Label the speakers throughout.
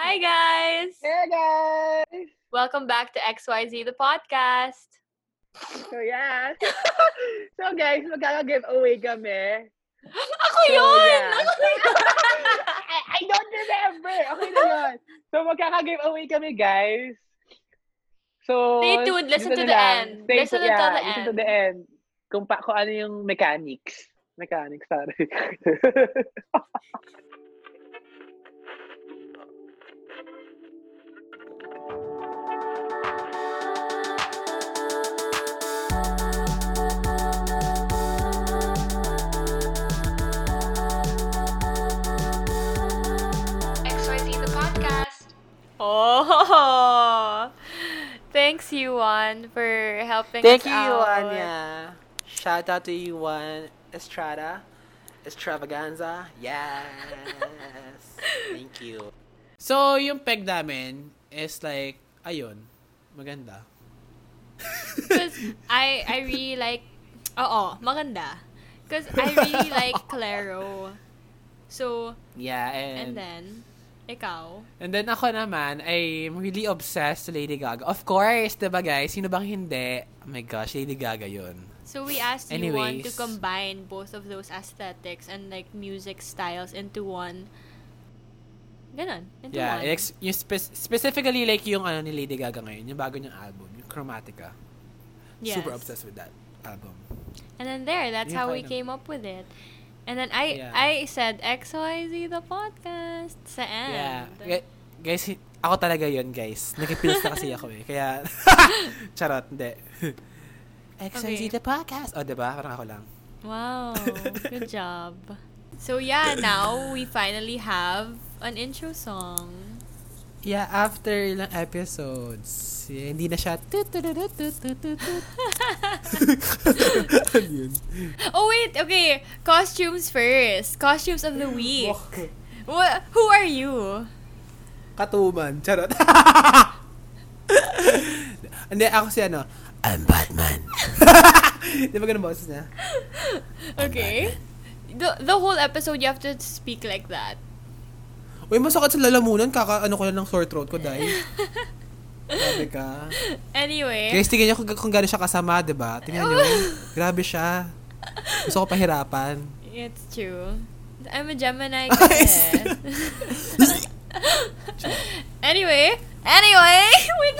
Speaker 1: Hi, guys!
Speaker 2: Hey guys!
Speaker 1: Welcome back to XYZ, the podcast.
Speaker 2: So yeah. so guys, magkaka-giveaway kami.
Speaker 1: Ako
Speaker 2: So,
Speaker 1: yun!
Speaker 2: yeah.
Speaker 1: Ako yun!
Speaker 2: I, I don't remember. Okay na yun. So magkaka-giveaway kami guys. So,
Speaker 1: Stay tuned. Listen to the
Speaker 2: lang.
Speaker 1: end.
Speaker 2: Stay
Speaker 1: Listen
Speaker 2: to, yeah,
Speaker 1: the
Speaker 2: listen to
Speaker 1: end.
Speaker 2: the end. Kung, pa, kung ano yung mechanics. Mechanics, sorry.
Speaker 1: Thanks, Yuan, for helping
Speaker 3: Thank
Speaker 1: us
Speaker 3: you,
Speaker 1: out.
Speaker 3: Yuanya. Shout out to Yuan Estrada. Extravaganza. Yes. Thank you.
Speaker 4: So, yung peg namin is like, ayun, maganda.
Speaker 1: Because I, I really like, oo, maganda. Because I really like Claro. So,
Speaker 4: Yeah,
Speaker 1: and
Speaker 4: and,
Speaker 1: then, ikaw.
Speaker 4: and then ako naman, I'm really obsessed to Lady Gaga. Of course, diba guys? Sino bang hindi? Oh my gosh, Lady Gaga yun.
Speaker 1: So we asked Yuan to
Speaker 4: Anyways.
Speaker 1: combine both of those aesthetics and like music styles into one. Ganon. Into
Speaker 4: Yeah,
Speaker 1: one.
Speaker 4: ex- yung spe- specifically like yung ano ni Lady Gaga ngayon, yung bago niyang album, yung Chromatica. Super
Speaker 1: Yes.
Speaker 4: obsessed with that album.
Speaker 1: And then there, that's
Speaker 4: Yun
Speaker 1: how we came up with it. And then I
Speaker 4: Yeah.
Speaker 1: I said XYZ the podcast sa end.
Speaker 4: Yeah. Gu- Guys, ako talaga yun, guys. Nakipils na kasi ako eh. Kaya, charot, hindi. XYZ
Speaker 1: Okay.
Speaker 4: the podcast. O, diba? Parang ako lang.
Speaker 1: Wow. Good job. So yeah, now we finally have an intro song.
Speaker 4: Yeah, after ilang episodes, eh, hindi na siya yun?
Speaker 1: Oh wait, okay. Costumes first. Costumes of the week. Wha- who are you?
Speaker 4: Katuman. Charot. Hindi, ako si ano, I'm Batman. Di ba ganun boses niya?
Speaker 1: Okay. The the whole episode you have to speak like that.
Speaker 4: Uy, masakit sa lalamunan. Kaka, ano ko lang ng sore throat ko, dahil. Grabe ka.
Speaker 1: Anyway.
Speaker 4: Guys, tingnan niyo kung, kung gano'n siya kasama, di ba? Tingnan niyo. Grabe siya. Gusto ko pahirapan.
Speaker 1: It's true. I'm a Gemini kasi. anyway, anyway, wait.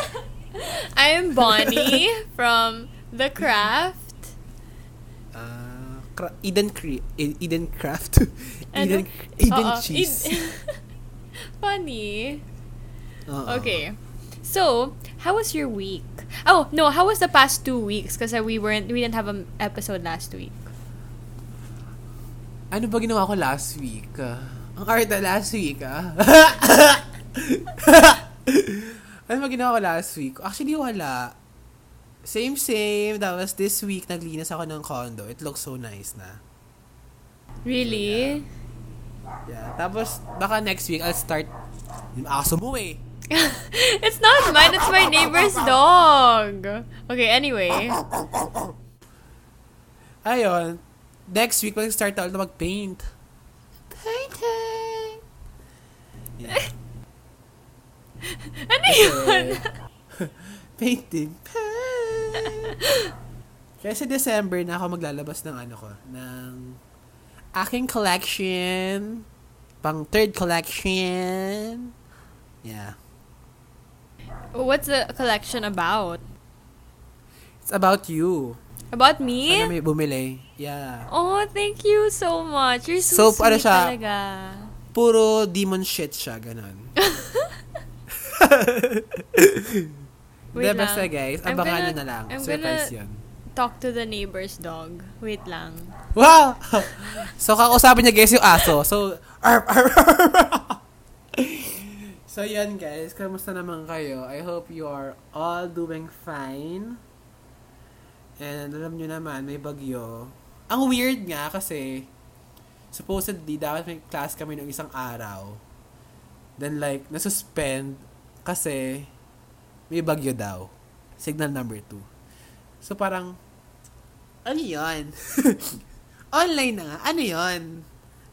Speaker 1: I'm Bonnie from The Craft.
Speaker 4: Cra- Eden Cre- Eden Craft.
Speaker 1: Ano?
Speaker 4: Eden, Eden
Speaker 1: Oo,
Speaker 4: Cheese.
Speaker 1: Funny.
Speaker 4: Oo.
Speaker 1: Okay. So, how was your week? Oh, no, how was the past two weeks? Because we weren't, we didn't have an episode last week.
Speaker 4: Ano ba ginawa ko last week? Ah, ang arte last week, ah. ano ba ginawa ko last week? Actually, wala. Same, same. Tapos this week, naglinis ako ng condo. It looks so nice na.
Speaker 1: Really?
Speaker 4: Yeah. Tapos, baka next week, I'll start yung aso mo eh.
Speaker 1: it's not mine, it's my neighbor's dog. Okay, anyway.
Speaker 4: Ayun. Next week, mag-start ako na mag-paint. Painting! Yeah.
Speaker 1: Ano yun?
Speaker 4: Painting. Kaya sa December na ako maglalabas ng ano ko, ng aking collection, pang third collection. Yeah.
Speaker 1: What's the collection about?
Speaker 4: It's about you.
Speaker 1: About me?
Speaker 4: Sana may bumili. Yeah.
Speaker 1: Oh, thank you so much. You're so,
Speaker 4: So, ano
Speaker 1: sweet
Speaker 4: siya?
Speaker 1: talaga.
Speaker 4: Puro demon shit siya, ganun.
Speaker 1: Wait
Speaker 4: basta
Speaker 1: lang.
Speaker 4: guys,
Speaker 1: I'm
Speaker 4: abangan
Speaker 1: gonna-
Speaker 4: nyo na lang.
Speaker 1: I'm
Speaker 4: Surprise
Speaker 1: gonna-
Speaker 4: yun.
Speaker 1: Talk to the neighbor's dog. Wait lang.
Speaker 4: Wow! so, kakausapin niya guys yung aso. So, arf, arf, arf. So, yan guys. Kamusta naman kayo? I hope you are all doing fine. And alam nyo naman, may bagyo. Ang weird nga kasi, supposedly, dapat may class kami ng isang araw. Then like, nasuspend kasi may bagyo daw. Signal number two. So parang, ano yun? Online na nga. Ano yun?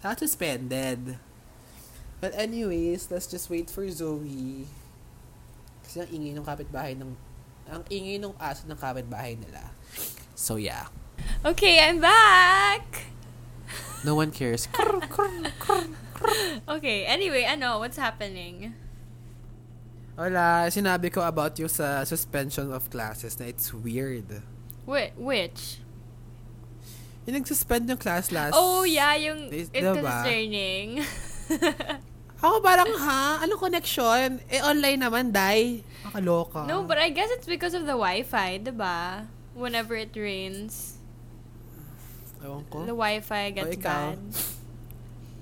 Speaker 4: Not suspended. But anyways, let's just wait for Zoe. Kasi ang ingay ng kapitbahay ng ang ingay ng aso ng kapitbahay nila. So yeah.
Speaker 1: Okay, I'm back!
Speaker 4: No one cares.
Speaker 1: Okay, anyway, ano, what's happening?
Speaker 4: Wala, sinabi ko about yung sa suspension of classes na it's weird.
Speaker 1: Wh- which?
Speaker 4: Yung nag-suspend yung class last.
Speaker 1: Oh, yeah, yung
Speaker 4: Is-
Speaker 1: it's
Speaker 4: diba?
Speaker 1: concerning.
Speaker 4: Ako parang, ha? Anong connection? Eh, online naman, dai. Makaloka.
Speaker 1: no, but I guess it's because of the Wi-Fi, diba? Whenever it rains,
Speaker 4: Ewan ko.
Speaker 1: the Wi-Fi gets
Speaker 4: Oh, ikaw?
Speaker 1: bad.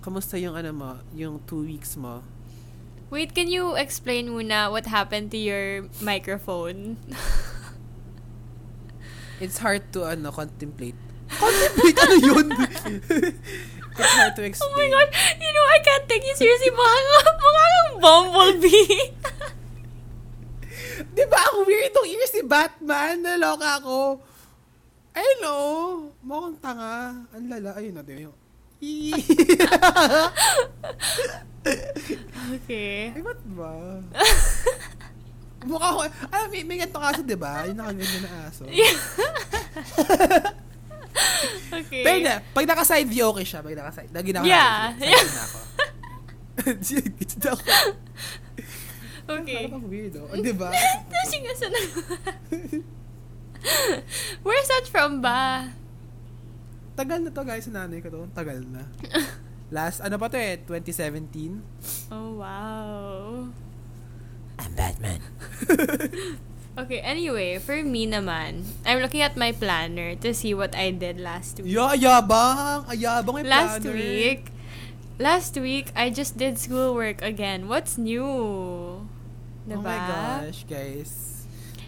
Speaker 4: Kamusta yung ano mo? Yung two weeks mo?
Speaker 1: Wait, can you explain muna what happened to your microphone?
Speaker 4: It's hard to, ano, contemplate. Contemplate? ano yun? it's hard to explain.
Speaker 1: Oh my god, you know, I can't take you seriously. Mukha kang, mukha kang bumblebee.
Speaker 4: Di ba ako weird itong ears si Batman? Naloka ako. I know. Mukhang tanga. Ang lala. Ayun na, din yung...
Speaker 1: okay.
Speaker 4: Ay, ba't ba? Mukha ko... Ah, may, may ganito kaso, di ba? Yung nakaganyan na aso.
Speaker 1: Okay.
Speaker 4: Pero na, pag naka-side view, okay siya. Pag naka-side. Lagi naka
Speaker 1: Yeah.
Speaker 4: Side view na ako. Gitna ako.
Speaker 1: okay.
Speaker 4: Parang weird, oh. Di ba?
Speaker 1: Kasi nga sa Where's that from ba?
Speaker 4: Tagal na to, guys. Sa nanay ko to. Tagal na. Last, ano pa to eh? 2017?
Speaker 1: Oh, wow.
Speaker 4: I'm Batman.
Speaker 1: Okay, anyway, for me naman, I'm looking at my planner to see what I did last week.
Speaker 4: Ya, ayabang! Ayabang may
Speaker 1: last
Speaker 4: planner.
Speaker 1: week, last week, I just did schoolwork again. What's new?
Speaker 4: Oh my
Speaker 1: Diba?
Speaker 4: gosh, guys.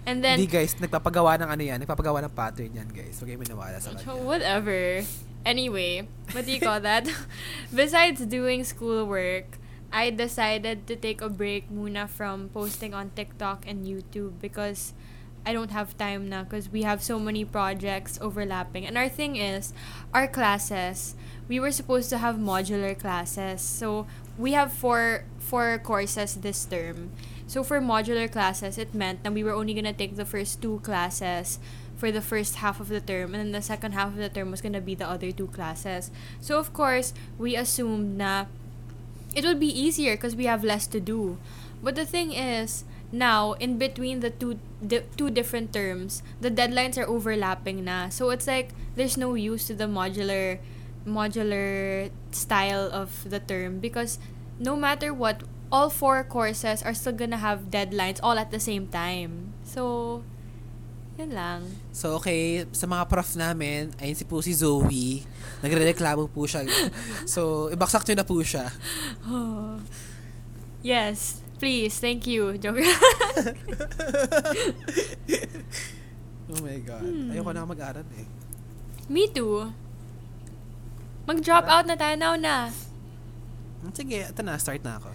Speaker 1: And then,
Speaker 4: Hindi guys, nagpapagawa ng ano yan, nagpapagawa ng pattern yan guys. Huwag kayo maniwala sa kanya.
Speaker 1: whatever. Anyway, what do you call that? Besides doing schoolwork, I decided to take a break muna from posting on TikTok and YouTube because I don't have time now because we have so many projects overlapping. And our thing is, our classes, we were supposed to have modular classes. So, we have four four courses this term. So, for modular classes, it meant that we were only gonna take the first two classes for the first half of the term and then the second half of the term was gonna be the other two classes. So, of course, we assumed na it would be easier because we have less to do. But the thing is, now in between the two the two different terms, the deadlines are overlapping na. So it's like there's no use to the modular modular style of the term because no matter what, all four courses are still gonna have deadlines all at the same time. So, yun lang.
Speaker 4: So, okay, sa mga prof namin, ayun si po si Zoe. Nagre-reklamo po siya. So, ibaksak nyo na po siya.
Speaker 1: Yes, please, thank you. Joke.
Speaker 4: Oh my God.
Speaker 1: Hmm.
Speaker 4: Ayoko na mag-aral eh.
Speaker 1: Me too. Mag-drop out na tayo now na.
Speaker 4: Hmm, Sige, ito na. Start na ako.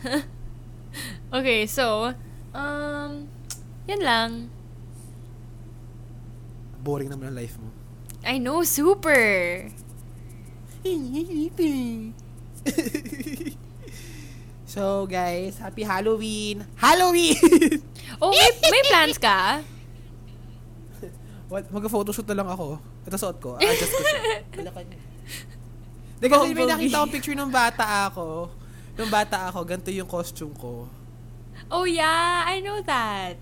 Speaker 1: Okay, so, um, yan lang.
Speaker 4: Boring naman ang life mo.
Speaker 1: I know, super.
Speaker 4: so, guys, happy Halloween! Halloween!
Speaker 1: Oh, may, may plans ka?
Speaker 4: What? Mag-photoshoot na lang ako. Ito suot ko. Adjust ko siya. Balakan niya. Di kasi may nakita akong picture ng bata ako. Nung bata ako, ganito yung costume ko.
Speaker 1: Oh, yeah, I know that.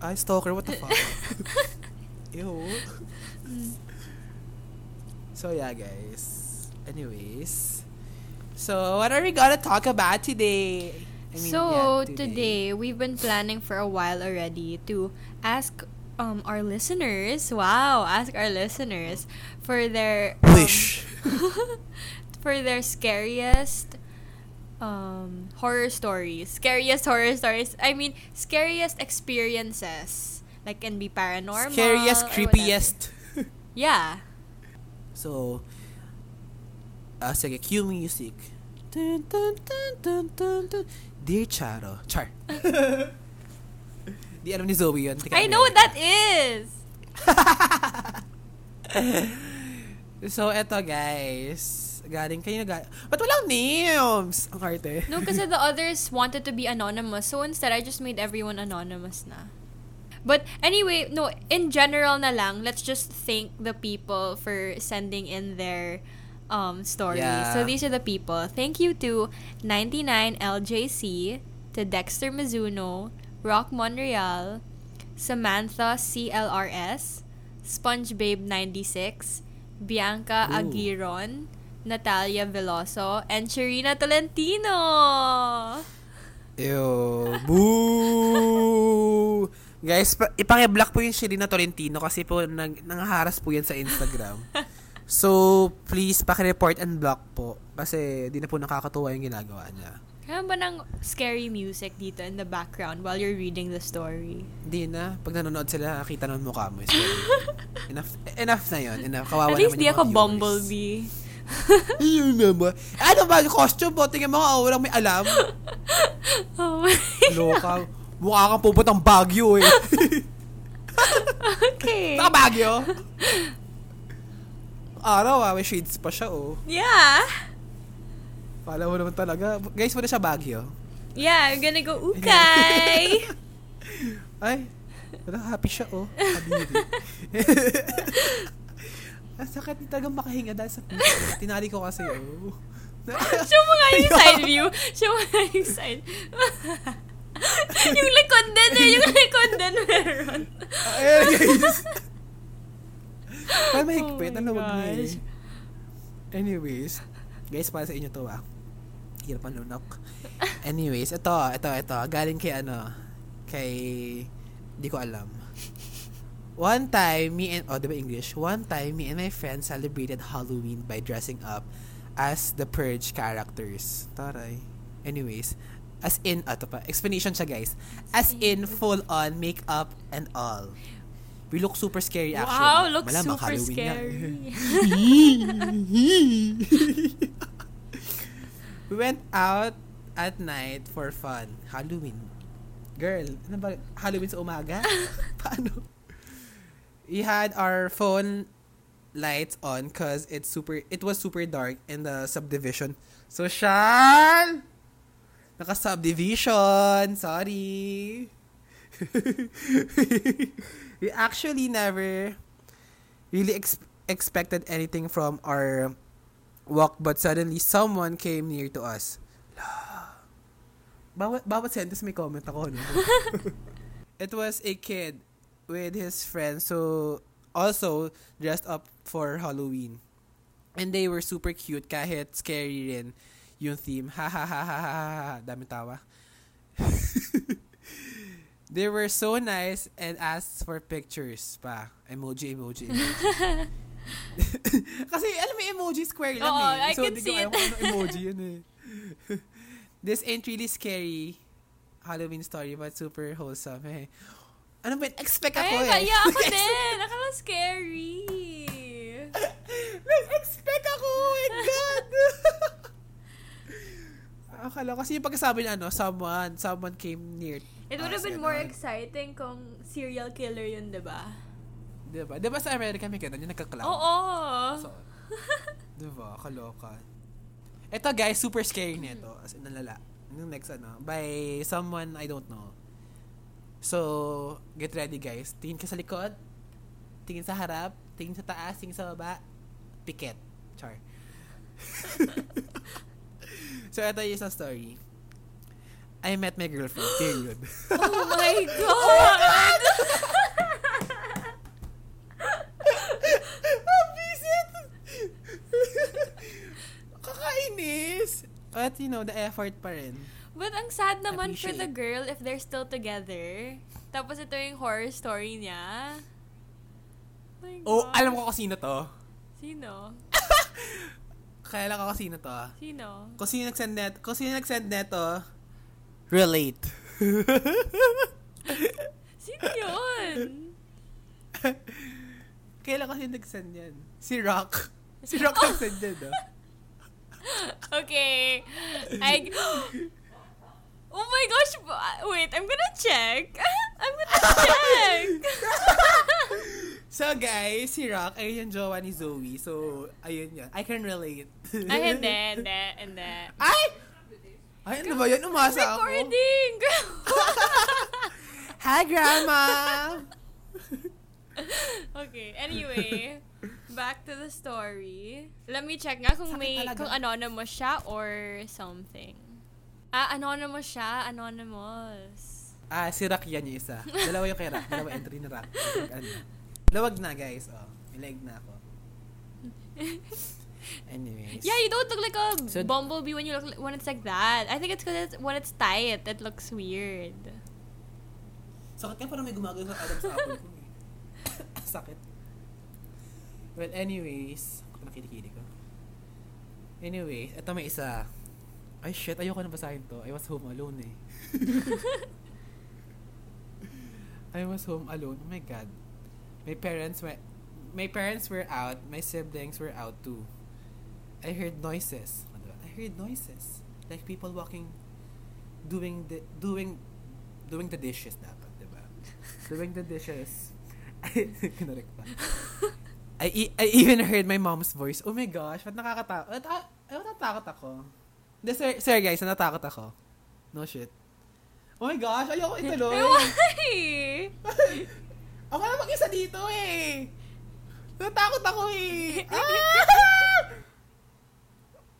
Speaker 4: Ay, stalker, what the fuck? Ew. so, yeah, guys. Anyways. So, what are we gonna talk about today? I mean,
Speaker 1: so,
Speaker 4: yeah,
Speaker 1: today. we've been planning for a while already to ask um our listeners, wow, ask our listeners for their um,
Speaker 4: Wish.
Speaker 1: for their scariest um horror stories. Scariest horror stories. I mean, scariest experiences. Like can be paranormal.
Speaker 4: Scariest, creepiest.
Speaker 1: Yeah.
Speaker 4: So, uh, sige, cue music. Dun, dun, dun, dun, dun, dun. Dear Charo. Char. Di alam ni Zoe yun. Hindi ka
Speaker 1: I know what that is.
Speaker 4: So, eto guys. galing kayo na Ba't walang names? Ang arte.
Speaker 1: No, kasi the others wanted to be anonymous. So instead, I just made everyone anonymous na. But anyway, no, in general na lang, let's just thank the people for sending in their um, stories.
Speaker 4: Yeah.
Speaker 1: So these are the people. Thank you to 99LJC, to Dexter Mizuno, Rock Monreal, Samantha CLRS, SpongeBabe96, Bianca
Speaker 4: Ooh.
Speaker 1: Aguiron, Natalia Veloso, and Sharina Tolentino.
Speaker 4: Ew. Boo! Guys, pa- ipaki-block po yung Sherina Tolentino kasi po nang nanghaharas po yan sa Instagram. So, please, paki-report and block po. Kasi di na po nakakatuwa yung ginagawa niya.
Speaker 1: Kaya ba ng scary music dito in the background while you're reading the story?
Speaker 4: Hindi na. Pag nanonood sila, nakita ng mukha mo. So, enough, enough na yon Enough. Kawawa
Speaker 1: At least di
Speaker 4: yung
Speaker 1: ako
Speaker 4: viewers.
Speaker 1: Bumblebee.
Speaker 4: Ayun naman. Ano ba? Costume po. Tingnan mo nga. Walang may alam.
Speaker 1: Oh my
Speaker 4: Loka. Mukha kang pupuntang Baguio eh.
Speaker 1: Okay.
Speaker 4: Saka Baguio. Araw ah. May shades pa siya oh.
Speaker 1: Yeah.
Speaker 4: Kala mo naman talaga. Guys, wala siya Baguio.
Speaker 1: Yeah, I'm gonna go ukay.
Speaker 4: Ay, wala happy siya oh. Habibi. Ang sakit talagang makahinga dahil sa tinali ko kasi oh.
Speaker 1: Show mo nga yung side view. Show mo nga yung side. yung likod din eh. Yung likod din meron.
Speaker 4: Ayun guys. Parang mahigpit.
Speaker 1: Oh
Speaker 4: ano na eh. Anyways, guys, para sa inyo to ah. Hirap ang lunok. Anyways, ito, ito, ito. Galing kay ano, kay, di ko alam. One time, me and, oh, di ba English? One time, me and my friends celebrated Halloween by dressing up as the Purge characters. Taray. Anyways, as in, ah, ito pa, explanation siya guys. As in, full-on makeup and all. We look super scary actually.
Speaker 1: Wow, looks
Speaker 4: Malamang
Speaker 1: super
Speaker 4: Halloween
Speaker 1: scary.
Speaker 4: we went out at night for fun. Halloween. Girl, ano ba? Halloween sa umaga? Paano? We had our phone lights on cause it's super it was super dark in the subdivision. So Sean! Naka-subdivision. Sorry. we actually never really ex- expected anything from our walk but suddenly someone came near to us. Bawat, bawat sentence may comment ako. No? it was a kid with his friends so also dressed up for Halloween. And they were super cute kahit scary rin yung theme. Ha ha ha ha ha ha. ha. Dami tawa. they were so nice and asked for pictures pa. Emoji, emoji, emoji. Kasi alam mo emoji square lang
Speaker 1: Oo,
Speaker 4: eh.
Speaker 1: I can
Speaker 4: di ko
Speaker 1: see it.
Speaker 4: kung ano emoji yun eh. This ain't really scary Halloween story but super wholesome eh. Ano ba? Expect ako
Speaker 1: Ay,
Speaker 4: eh.
Speaker 1: kaya ako din. Akala scary.
Speaker 4: Nag-expect ako! Oh my God! Akala kasi yung pagkasabi niya, ano, someone, someone came near
Speaker 1: It would have been more
Speaker 4: all.
Speaker 1: exciting kung serial killer yun, diba?
Speaker 4: Diba? Diba sa America may ganun, yung nagka-clown?
Speaker 1: Oo.
Speaker 4: So, diba? Kaloka. Ito guys, super scary nito. As in, nalala. Yung next ano, by someone I don't know. So, get ready guys. Tingin ka sa likod. Tingin sa harap. Tingin sa taas. Tingin sa baba. Pikit. Char. so, ito yung isang story. I met my girlfriend. Period.
Speaker 1: Oh my God!
Speaker 4: Visit! Kakainis! But, you know, the effort pa rin.
Speaker 1: But ang sad naman for the
Speaker 4: Appreciate.
Speaker 1: girl if they're still together. Tapos ito yung horror story niya. My
Speaker 4: Oh,
Speaker 1: gosh.
Speaker 4: alam ko kung sino to.
Speaker 1: Sino?
Speaker 4: Kaya lang ako sino to. ah.
Speaker 1: Sino?
Speaker 4: Kung sino nag-send net, kung sino nag-send neto, relate.
Speaker 1: Sino yun?
Speaker 4: Kailan kasi nag-send yan? Si Rock. Si Rock nag-send yan, oh.
Speaker 1: Okay. I... Oh my gosh. Wait, I'm gonna check. I'm gonna check.
Speaker 4: So, guys, si Rock ay yung jowa ni Zoe. So, ayun yan. I can relate.
Speaker 1: Ay, hindi, hindi, hindi.
Speaker 4: Ay! Ay, ano ba yan? Umasa ako.
Speaker 1: Recording!
Speaker 4: Hi, Grandma!
Speaker 1: okay, anyway, back to the story. Let me check nga kung
Speaker 4: Sakit
Speaker 1: may,
Speaker 4: talaga.
Speaker 1: kung anonymous siya or something. Ah, anonymous siya, anonymous.
Speaker 4: ah, si Rock yan yung isa. Dalawa yung kay Rock. Dalawa entry ni Rock. Ano. Lawag na, guys. Oh, may leg na ako. Anyways.
Speaker 1: Yeah, you don't look like a
Speaker 4: So-
Speaker 1: bumblebee when you look when it's like that. I think it's because it's, when it's tight, it looks weird.
Speaker 4: Sakit ka parang may gumagawin sa Adam sa apple ko. Sakit. Well, anyways. Ako na kilikili ko. Anyways, eto may isa. Ay, shit. Ayoko na basahin to. I was home alone eh. I was home alone. Oh my God. My parents were... My parents were out. My siblings were out too. I heard noises. I heard noises. Like people walking... Doing the... Doing... Doing the dishes dapat, di ba? Doing the dishes. I... E- I even heard my mom's voice. Oh my gosh, ba't nakakatakot? Ba't, ah, ay, natatakot ako? Hindi, sir, sir guys, natakot ako. No shit. Oh my gosh, ayoko ituloy.
Speaker 1: Eh, why?
Speaker 4: Ako na mag-isa dito eh. Natakot ako eh. Ah!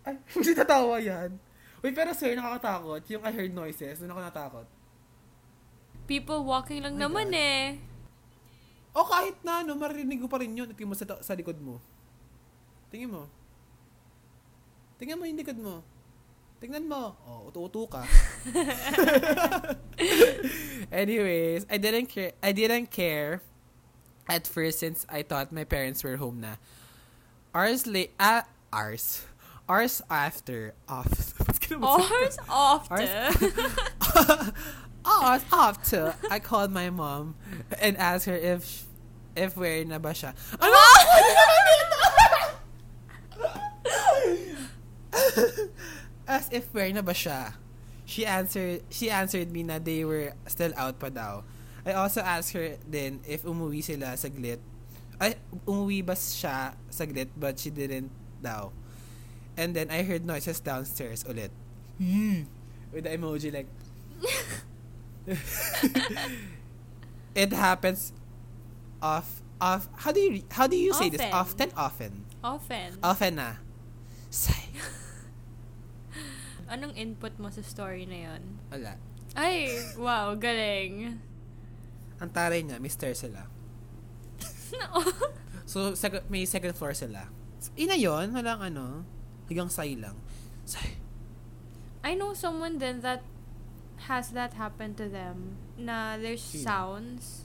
Speaker 4: Ay, hindi tatawa yan. Wait, pero sir, nakakatakot. Yung I heard noises, doon ako natakot.
Speaker 1: People walking lang
Speaker 4: Oh
Speaker 1: naman
Speaker 4: God.
Speaker 1: eh.
Speaker 4: O kahit na, no, maririnig ko pa rin yun. Tingin mo sa, sa likod mo. Tingin mo. Tingnan mo yung likod mo. Tingnan mo. Oh, utu-utu ka. Anyways, I didn't care. I didn't care at first since I thought my parents were home na. Hours late, ah, hours. Hours after, off. Ba't ka naman sa-
Speaker 1: Hours after.
Speaker 4: hours after, I called my mom and asked her if if we're na ba siya. Ano? As if we're na ba siya. She answered she answered me na they were still out pa daw. I also asked her then if umuwi sila saglit. Ay, umuwi ba siya saglit but she didn't daw. And then I heard noises downstairs ulit. Hmm. With the emoji like it happens off off how do you how do you say this
Speaker 1: Often.
Speaker 4: often often
Speaker 1: Often.
Speaker 4: often na say
Speaker 1: Anong input mo sa story na yon?
Speaker 4: wala
Speaker 1: Ay, wow, galing.
Speaker 4: ang taray niya mister sila so sec- may second floor sila ina yon walang ano hanggang say lang say
Speaker 1: I know someone then that has that happen to them. Na there's
Speaker 4: Sino?
Speaker 1: sounds.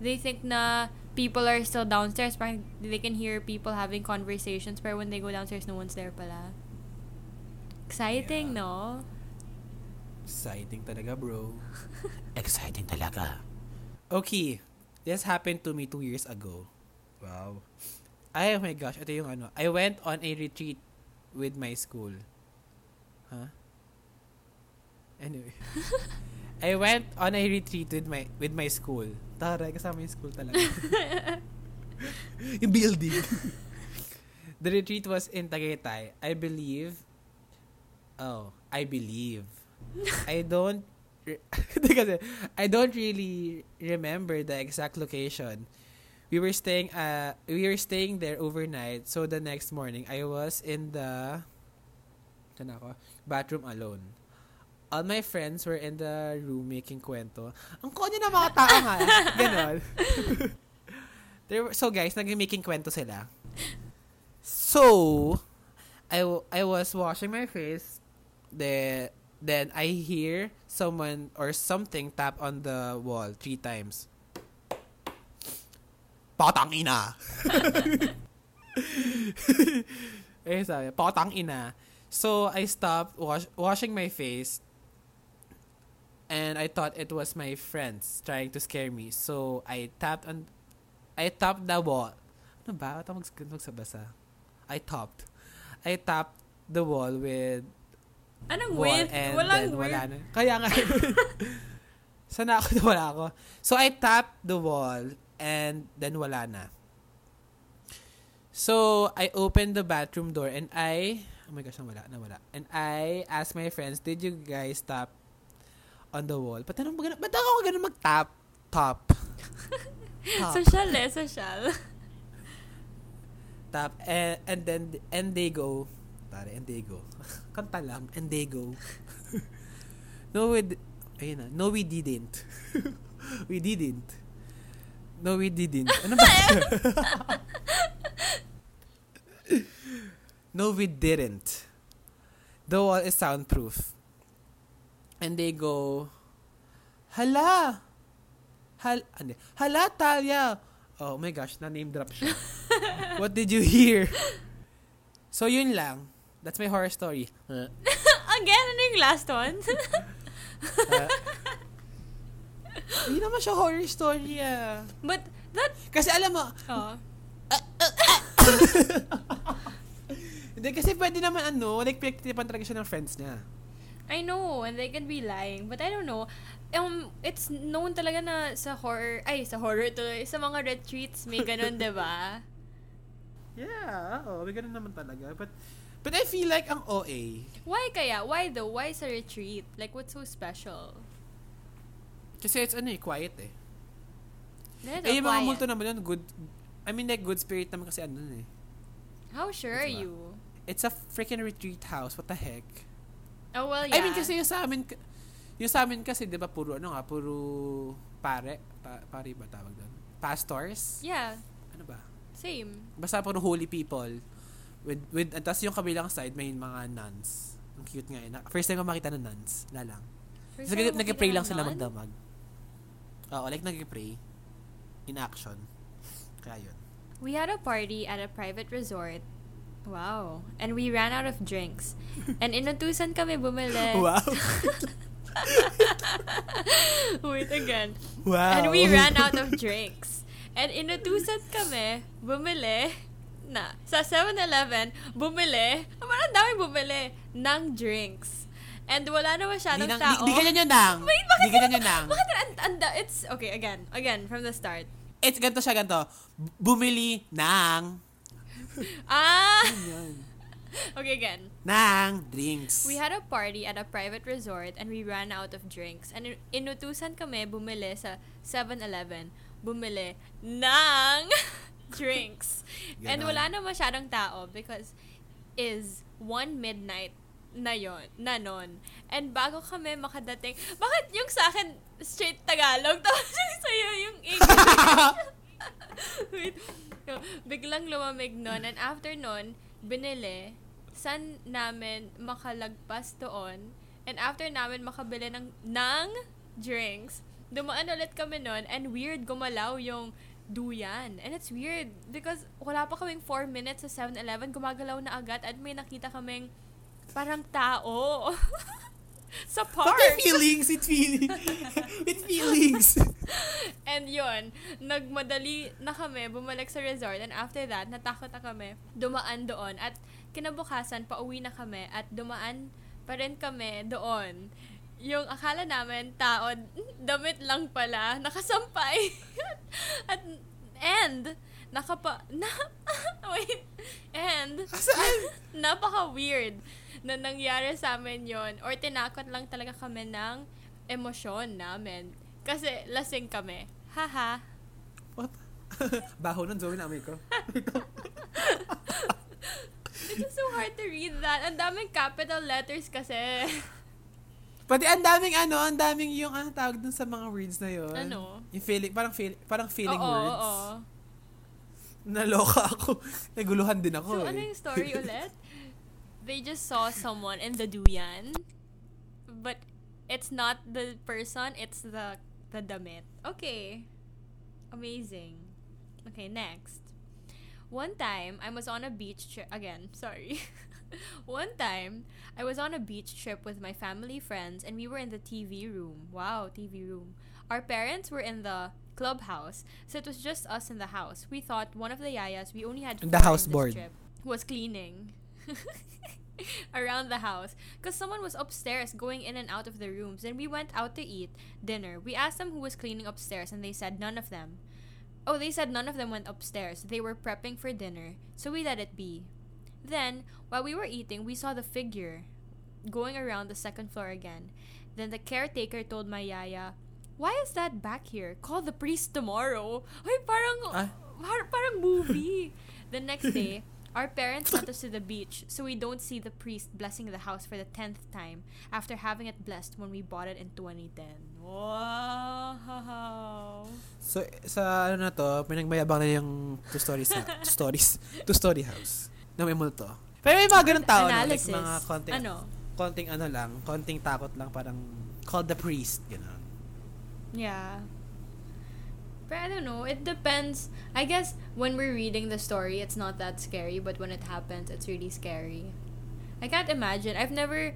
Speaker 1: They think na people are still downstairs. Parang they can hear people having conversations. Pero when they go downstairs, no one's there pala. Exciting,
Speaker 4: Yeah.
Speaker 1: no?
Speaker 4: exciting talaga bro. Exciting talaga. Okay this happened to me two years ago. Wow. Ay oh my gosh ito yung ano. I went on a retreat with my school. Huh? Anyway. I went on a retreat with my with my school. Taray kasama yung school talaga. Yung building. The retreat was in Tagaytay. I believe oh I believe I don't kasi, I don't really remember the exact location. We were staying uh we were staying there overnight. So the next morning I was in the ako? bathroom alone. All my friends were in the room making kwento. Ang konyo ng mga tao nga. Ganon. There were, so guys, nag-making kwento sila. So, I, I was washing my face. The, then I hear someone or something tap on the wall three times. Patang ina! eh, sabi, patang ina. So, I stopped wash- washing my face and I thought it was my friends trying to scare me. So, I tapped on I tapped the wall. Ano ba? Ito mag magsabasa. I tapped. I tapped the wall with
Speaker 1: Anong
Speaker 4: wall
Speaker 1: with?
Speaker 4: and
Speaker 1: Walang
Speaker 4: then
Speaker 1: with.
Speaker 4: wala na. Kaya nga. Sana ako na wala ako. So, I tapped the wall and then wala na. So, I opened the bathroom door and I, oh my gosh, nawala, nawala. And I asked my friends, did you guys tap on the wall? Ba't, anong, ba't ako ganun mag-tap? Top. Top.
Speaker 1: Social eh, social.
Speaker 4: tap. And, and then, and they go. Tari, and they go. Kanta lang, and they go. no, we, d- ayun na, no, we didn't. we didn't. No, we didn't. Ano ba? no, we didn't. The wall is soundproof. And they go, Hala! Hal, ano, hala, Talia! Oh my gosh, na-name drop siya. What did you hear? So, yun lang. That's my horror story. Uh,
Speaker 1: Again, ano yung last one?
Speaker 4: uh, hindi naman siya horror story ah.
Speaker 1: But that,
Speaker 4: Kasi alam mo,
Speaker 1: oh.
Speaker 4: hindi kasi pwede naman ano, like pinagtitipan talaga siya ng friends niya.
Speaker 1: I know, and they can be lying, but I don't know. Um, it's known talaga na sa horror, ay, sa horror tuloy, sa mga retreats, may ganun, di ba?
Speaker 4: Yeah, oo, may ganun naman talaga. But, but I feel like ang OA,
Speaker 1: Why kaya? Why though? Why sa retreat? Like, what's so special?
Speaker 4: kasi it's ano eh, quiet eh.
Speaker 1: That's
Speaker 4: Eh, yung mga multo naman yun, good, I mean like good spirit naman kasi ano eh.
Speaker 1: How sure are you?
Speaker 4: It's a freaking retreat house, what the heck?
Speaker 1: Oh, well, yeah.
Speaker 4: I mean kasi yung sa amin, yung sa amin kasi, di ba, puro ano nga, puro pare, pa, pare ba tawag doon? Pastors?
Speaker 1: Yeah,
Speaker 4: Ano ba?
Speaker 1: Same.
Speaker 4: Basta puro holy people. With, with, at tas yung kabilang side, may mga nuns. Ang cute nga eh. Na- First time ko makita ng nuns. Na lang.
Speaker 1: First time mo
Speaker 4: nag-pray lang
Speaker 1: ng
Speaker 4: sila
Speaker 1: nun?
Speaker 4: magdamag. Oo, like nag-pray. In action. Kaya yun.
Speaker 1: We had a party at a private resort. Wow. And we ran out of drinks. And inutusan kami bumili.
Speaker 4: Wow.
Speaker 1: Wait again.
Speaker 4: wow.
Speaker 1: And we ran out of drinks. And inutusan kami bumili na sa 7-Eleven, bumili, ang dami bumili ng drinks. And wala na
Speaker 4: Di,
Speaker 1: masyadong
Speaker 4: nang,
Speaker 1: tao.
Speaker 4: di, di ganyan yun nang.
Speaker 1: Wait, bakit
Speaker 4: Di ganyan yun nang.
Speaker 1: Bakit ang, anda, it's, okay, again, again, from the start.
Speaker 4: It's ganito siya, ganito. Bumili ng,
Speaker 1: Ah! Okay, again.
Speaker 4: ng drinks.
Speaker 1: We had a party at a private resort and we ran out of drinks. And in- inutusan kami bumili sa 7-Eleven. Bumili ng drinks. And wala na masyadong tao because is one midnight na yon na nun. And bago kami makadating, bakit yung sa akin straight Tagalog tapos yung sa'yo yung English? Wait. No, biglang lumamig nun. And after nun, binili, san namin makalagpas doon. And after namin makabili ng, ng drinks, dumaan ulit kami nun and weird gumalaw yung duyan. And it's weird because wala pa kaming 4 minutes sa 7-Eleven, gumagalaw na agad at may nakita kaming parang tao. sa park.
Speaker 4: What feelings? With feelings. With feelings.
Speaker 1: And yun, nagmadali na kami, bumalik sa resort. And after that, natakot na kami, dumaan doon. At kinabukasan, pauwi na kami. At dumaan pa rin kami doon. Yung akala namin, tao, damit lang pala, nakasampay. At, and, nakapa, na, wait, and, napaka-weird na nangyari sa amin yon or tinakot lang talaga kami ng emosyon namin. Kasi lasing kami. Haha.
Speaker 4: What? Baho nun, Zoe, namin ko.
Speaker 1: It was so hard to read that. Ang daming capital letters kasi.
Speaker 4: Pati ang daming ano, ang daming yung ano tawag dun sa mga words na yun.
Speaker 1: Ano?
Speaker 4: Yung feeling, parang feel, parang feeling
Speaker 1: oo,
Speaker 4: words.
Speaker 1: oo.
Speaker 4: Naloka ako. Naguluhan din ako
Speaker 1: So,
Speaker 4: eh.
Speaker 1: ano yung story ulit? They just saw someone in the duyan. But, it's not the person, it's the, the damit. Okay. Amazing. Okay, next. One time, I was on a beach trip. Again, sorry. One time, I was on a beach trip with my family friends and we were in the TV room. Wow, TV room. Our parents were in the clubhouse, so it was just us in the house. We thought one of the yayas, we only had
Speaker 4: The house board.
Speaker 1: trip, was cleaning around the house because someone was upstairs going in and out of the rooms. And we went out to eat dinner. We asked them who was cleaning upstairs, and they said none of them. Oh, they said none of them went upstairs. They were prepping for dinner, so we let it be. Then, while we were eating, we saw the figure going around the second floor again. Then the caretaker told my yaya, Why is that back here? Call the priest tomorrow. Ay, parang,
Speaker 4: Ah?
Speaker 1: par- parang movie. the next day, our parents sent us to the beach so we don't see the priest blessing the house for the tenth time after having it blessed when we bought it in 2010. Wow!
Speaker 4: So, sa ano na to, pinagmayabang na yung two stories two stories, two story house na may multo. Pero may mga ganun tao, no? like
Speaker 1: Analysis.
Speaker 4: mga konting,
Speaker 1: Ano?
Speaker 4: konting ano lang, konting takot lang, parang call the priest, gano'n.
Speaker 1: Yeah. But I don't know. It depends. I guess when we're reading the story, it's not that scary, but when it happens, it's really scary. I can't imagine. I've never,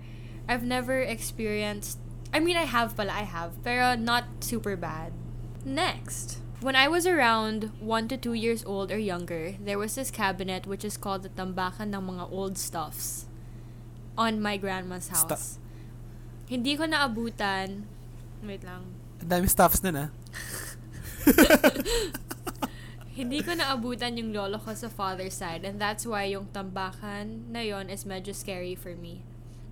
Speaker 1: I've never experienced. I mean, I have, pala, I have, pero not super bad. Next. When I was around 1 to 2 years old or younger, there was this cabinet which is called the tambakan ng mga old stuffs on my grandma's house. Hindi ko naabutan. Wait lang.
Speaker 4: Ang dami stuffs nun, ah.
Speaker 1: Hindi ko naabutan yung lolo ko sa father's side and that's why yung tambakan na yon is medyo scary for me.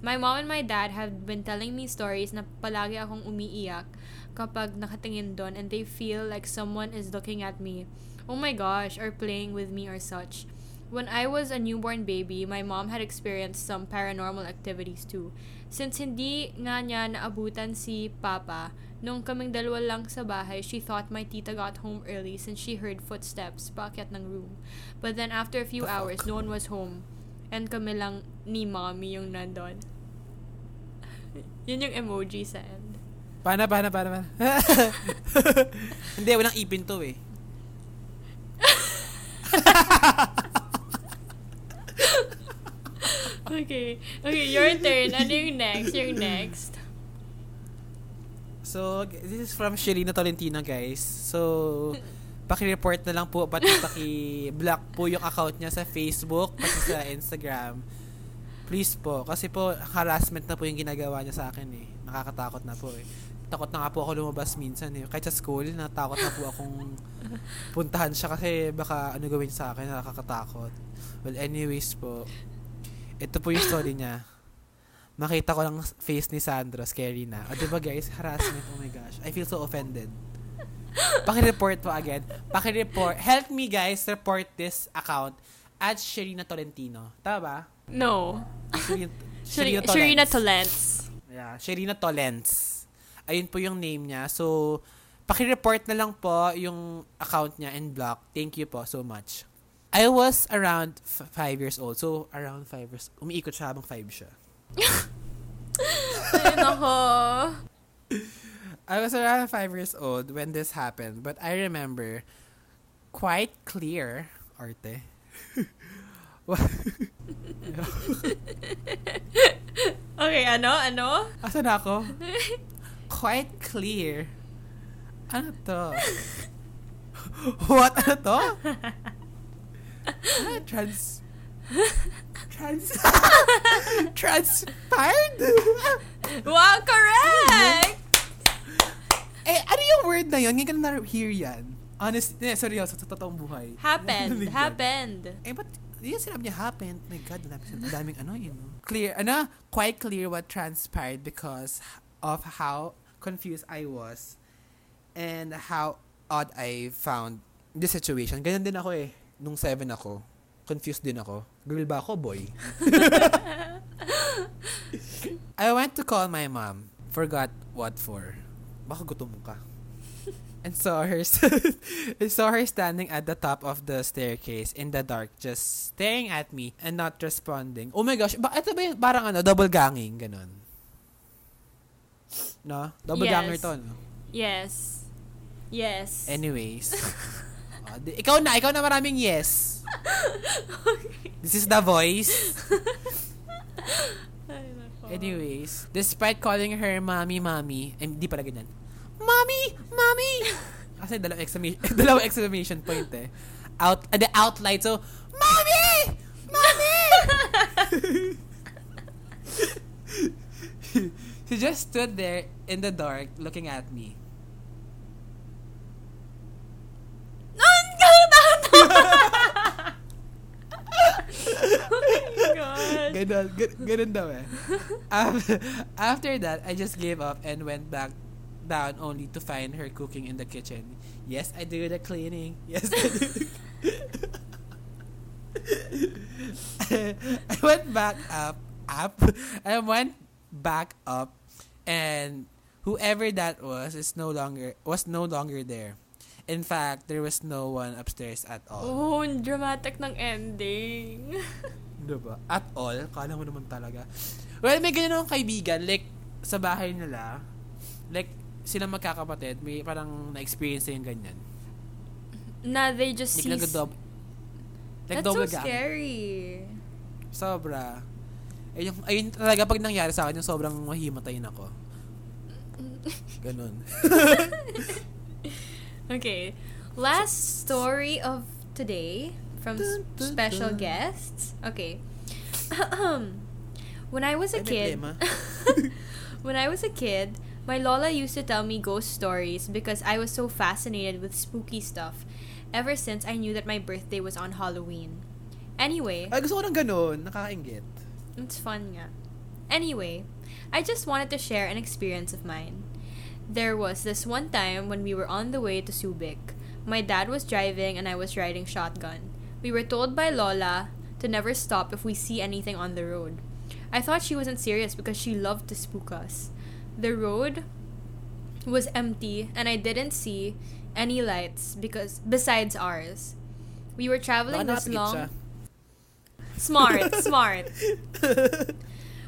Speaker 1: My mom and my dad have been telling me stories na palagi akong umiiyak kapag nakatingin doon and they feel like someone is looking at me. Oh my gosh, or playing with me or such. When I was a newborn baby, my mom had experienced some paranormal activities too. Since hindi nga niya naabutan si Papa, nung kaming dalawa lang sa bahay, she thought my tita got home early since she heard footsteps paakyat ng room. But then after a few
Speaker 4: The fuck?
Speaker 1: hours, no one was home. And kami lang ni mommy yung nandun. Yun yung emoji sa end.
Speaker 4: Paano, paano, paano, paano? Hindi, walang ipin to eh.
Speaker 1: Okay. Okay, your turn. Ano yung next? Yung next.
Speaker 4: So, this is from Shelina Tolentino, guys. So, paki-report na lang po, pati paki-block po yung account niya sa Facebook, pati sa Instagram. Please po, kasi po, harassment na po yung ginagawa niya sa akin eh. Nakakatakot na po eh. Takot na nga po ako lumabas minsan eh. Kahit sa school, natakot na po akong puntahan siya kasi baka ano gawin sa akin, nakakatakot. Well, anyways po, ito po yung story niya makita ko lang face ni Sandro, scary na. O, diba guys, harassment, oh my gosh. I feel so offended. Paki-report po again. Paki-report. Help me guys, report this account at Sherina Tolentino. Tama ba?
Speaker 1: No.
Speaker 4: Sherina,
Speaker 1: Sherina, Sherina Tolents.
Speaker 4: Yeah, Sherina Tolents. Ayun po yung name niya. So, paki-report na lang po yung account niya and block. Thank you po so much. I was around 5 years old. So, around 5 years. Umiikot siya habang 5 siya.
Speaker 1: Ay, nako.
Speaker 4: I was around five years old when this happened, but I remember quite clear, Arte.
Speaker 1: Okay, ano? Ano?
Speaker 4: Asan ako? Quite clear. Ano to? What? Ano to? Ano? Trans... Trans... Transpired?
Speaker 1: Wow, correct!
Speaker 4: eh, ano yung word na yun? Ngayon ka na hear yan. Honest, eh, seryoso, sa totoong buhay.
Speaker 1: Happened. Happened.
Speaker 4: Eh, but yun sinabi niya happened. My God, daming, daming ano yun. Clear, ano, quite clear what transpired because of how confused I was and how odd I found the situation. Ganyan din ako eh. Nung seven ako, confused din ako. Girl ba ako, boy? I went to call my mom. Forgot what for. Baka gutom ka. and saw her and saw her standing at the top of the staircase in the dark just staring at me and not responding. Oh my gosh, ba ito ba yung parang ano, double ganging ganun. No? Double
Speaker 1: Yes.
Speaker 4: ganger to, no?
Speaker 1: Yes. Yes.
Speaker 4: Anyways. Ah, di- ikaw na, ikaw na maraming yes. This is the voice. Anyways, despite calling her mommy, mommy, eh, di pala ganyan. Mommy! Mommy! Kasi dalawang exclamation, dalawang exclamation point eh. Out, uh, the outline, so, Mommy! Mommy! She just stood there in the dark looking at me. Oh eh. After, that, I just gave up and went back down only to find her cooking in the kitchen. Yes, I do the cleaning. Yes, I do I went back up, up. I went back up and whoever that was is no longer was no longer there. In fact, there was no one upstairs at all.
Speaker 1: Oh, dramatic ng ending.
Speaker 4: Diba? At all? Kala mo naman talaga. Well, may ganyan akong kaibigan. Like, sa bahay nila, like, sila magkakapatid, may parang na-experience na yung ganyan.
Speaker 1: na they just
Speaker 4: Like,
Speaker 1: see...
Speaker 4: Like,
Speaker 1: That's
Speaker 4: double
Speaker 1: so
Speaker 4: gang.
Speaker 1: scary.
Speaker 4: Sobra. Ayun, ayun talaga pag nangyari sa akin, yung sobrang mahimatayin ako. Ganon.
Speaker 1: Okay. Last story of today from
Speaker 4: Dun, dun,
Speaker 1: special
Speaker 4: dun.
Speaker 1: guests. Okay. when I was a kid, when I was a kid, my lola used to tell me ghost stories because I was so fascinated with spooky stuff ever since I knew that my birthday was on Halloween. Anyway,
Speaker 4: Ay, gusto ko ng ganon. Nakakaingit.
Speaker 1: It's fun nga. Anyway, I just wanted to share an experience of mine. There was this one time when we were on the way to Subic. My dad was driving and I was riding shotgun. We were told by Lola to never stop if we see anything on the road. I thought she wasn't serious because she loved to spook us. The road was empty and I didn't see any lights because besides ours. We were traveling this long
Speaker 4: siya.
Speaker 1: Smart, smart.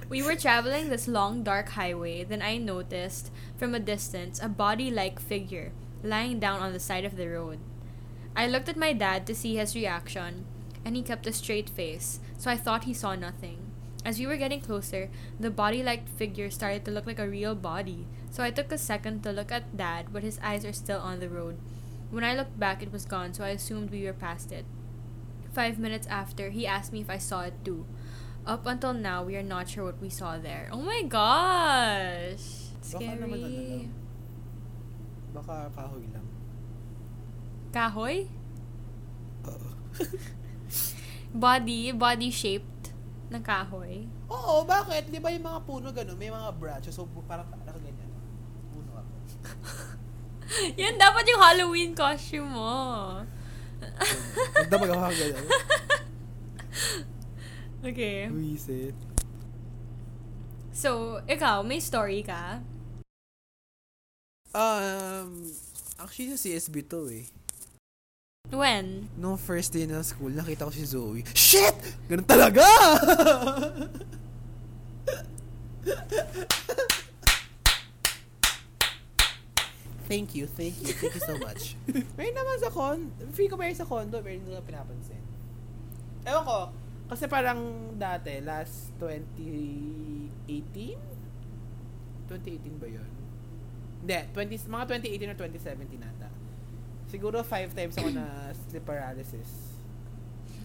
Speaker 1: We were traveling this long dark highway, then I noticed from a distance a body like figure lying down on the side of the road. I looked at my dad to see his reaction, and he kept a straight face, so I thought he saw nothing. As we were getting closer, the body like figure started to look like a real body, so I took a second to look at dad, but his eyes are still on the road. When I looked back, it was gone, so I assumed we were past it. Five minutes after, he asked me if I saw it too. Up until now, we are not sure what we saw there. Oh my gosh!
Speaker 4: Baka naman ano lang.
Speaker 1: Scary.
Speaker 4: Baka kahoy lang.
Speaker 1: Kahoy?
Speaker 4: Oo.
Speaker 1: Body, body shaped ng kahoy.
Speaker 4: Oo, bakit? Di ba yung mga puno gano'n? May mga branches, so parang nakaganyan. Puno ako.
Speaker 1: Yan dapat yung Halloween costume mo.
Speaker 4: Magdamag ako ganyan.
Speaker 1: okay.
Speaker 4: Wisit.
Speaker 1: So, ikaw, may story ka?
Speaker 4: Um, actually sa CSB to eh.
Speaker 1: When?
Speaker 4: Nung first day ng school, nakita ko si Zoe. Shit! Ganun talaga! thank you, thank you, thank you so much. Meron naman sa condo, feel ko meron sa condo, meron nila pinapansin. Ewan ko, kasi parang dati, last 2018? 2018 ba yun? Hindi, 20, mga 2018 or 2017 nata. Siguro five times ako na sleep paralysis.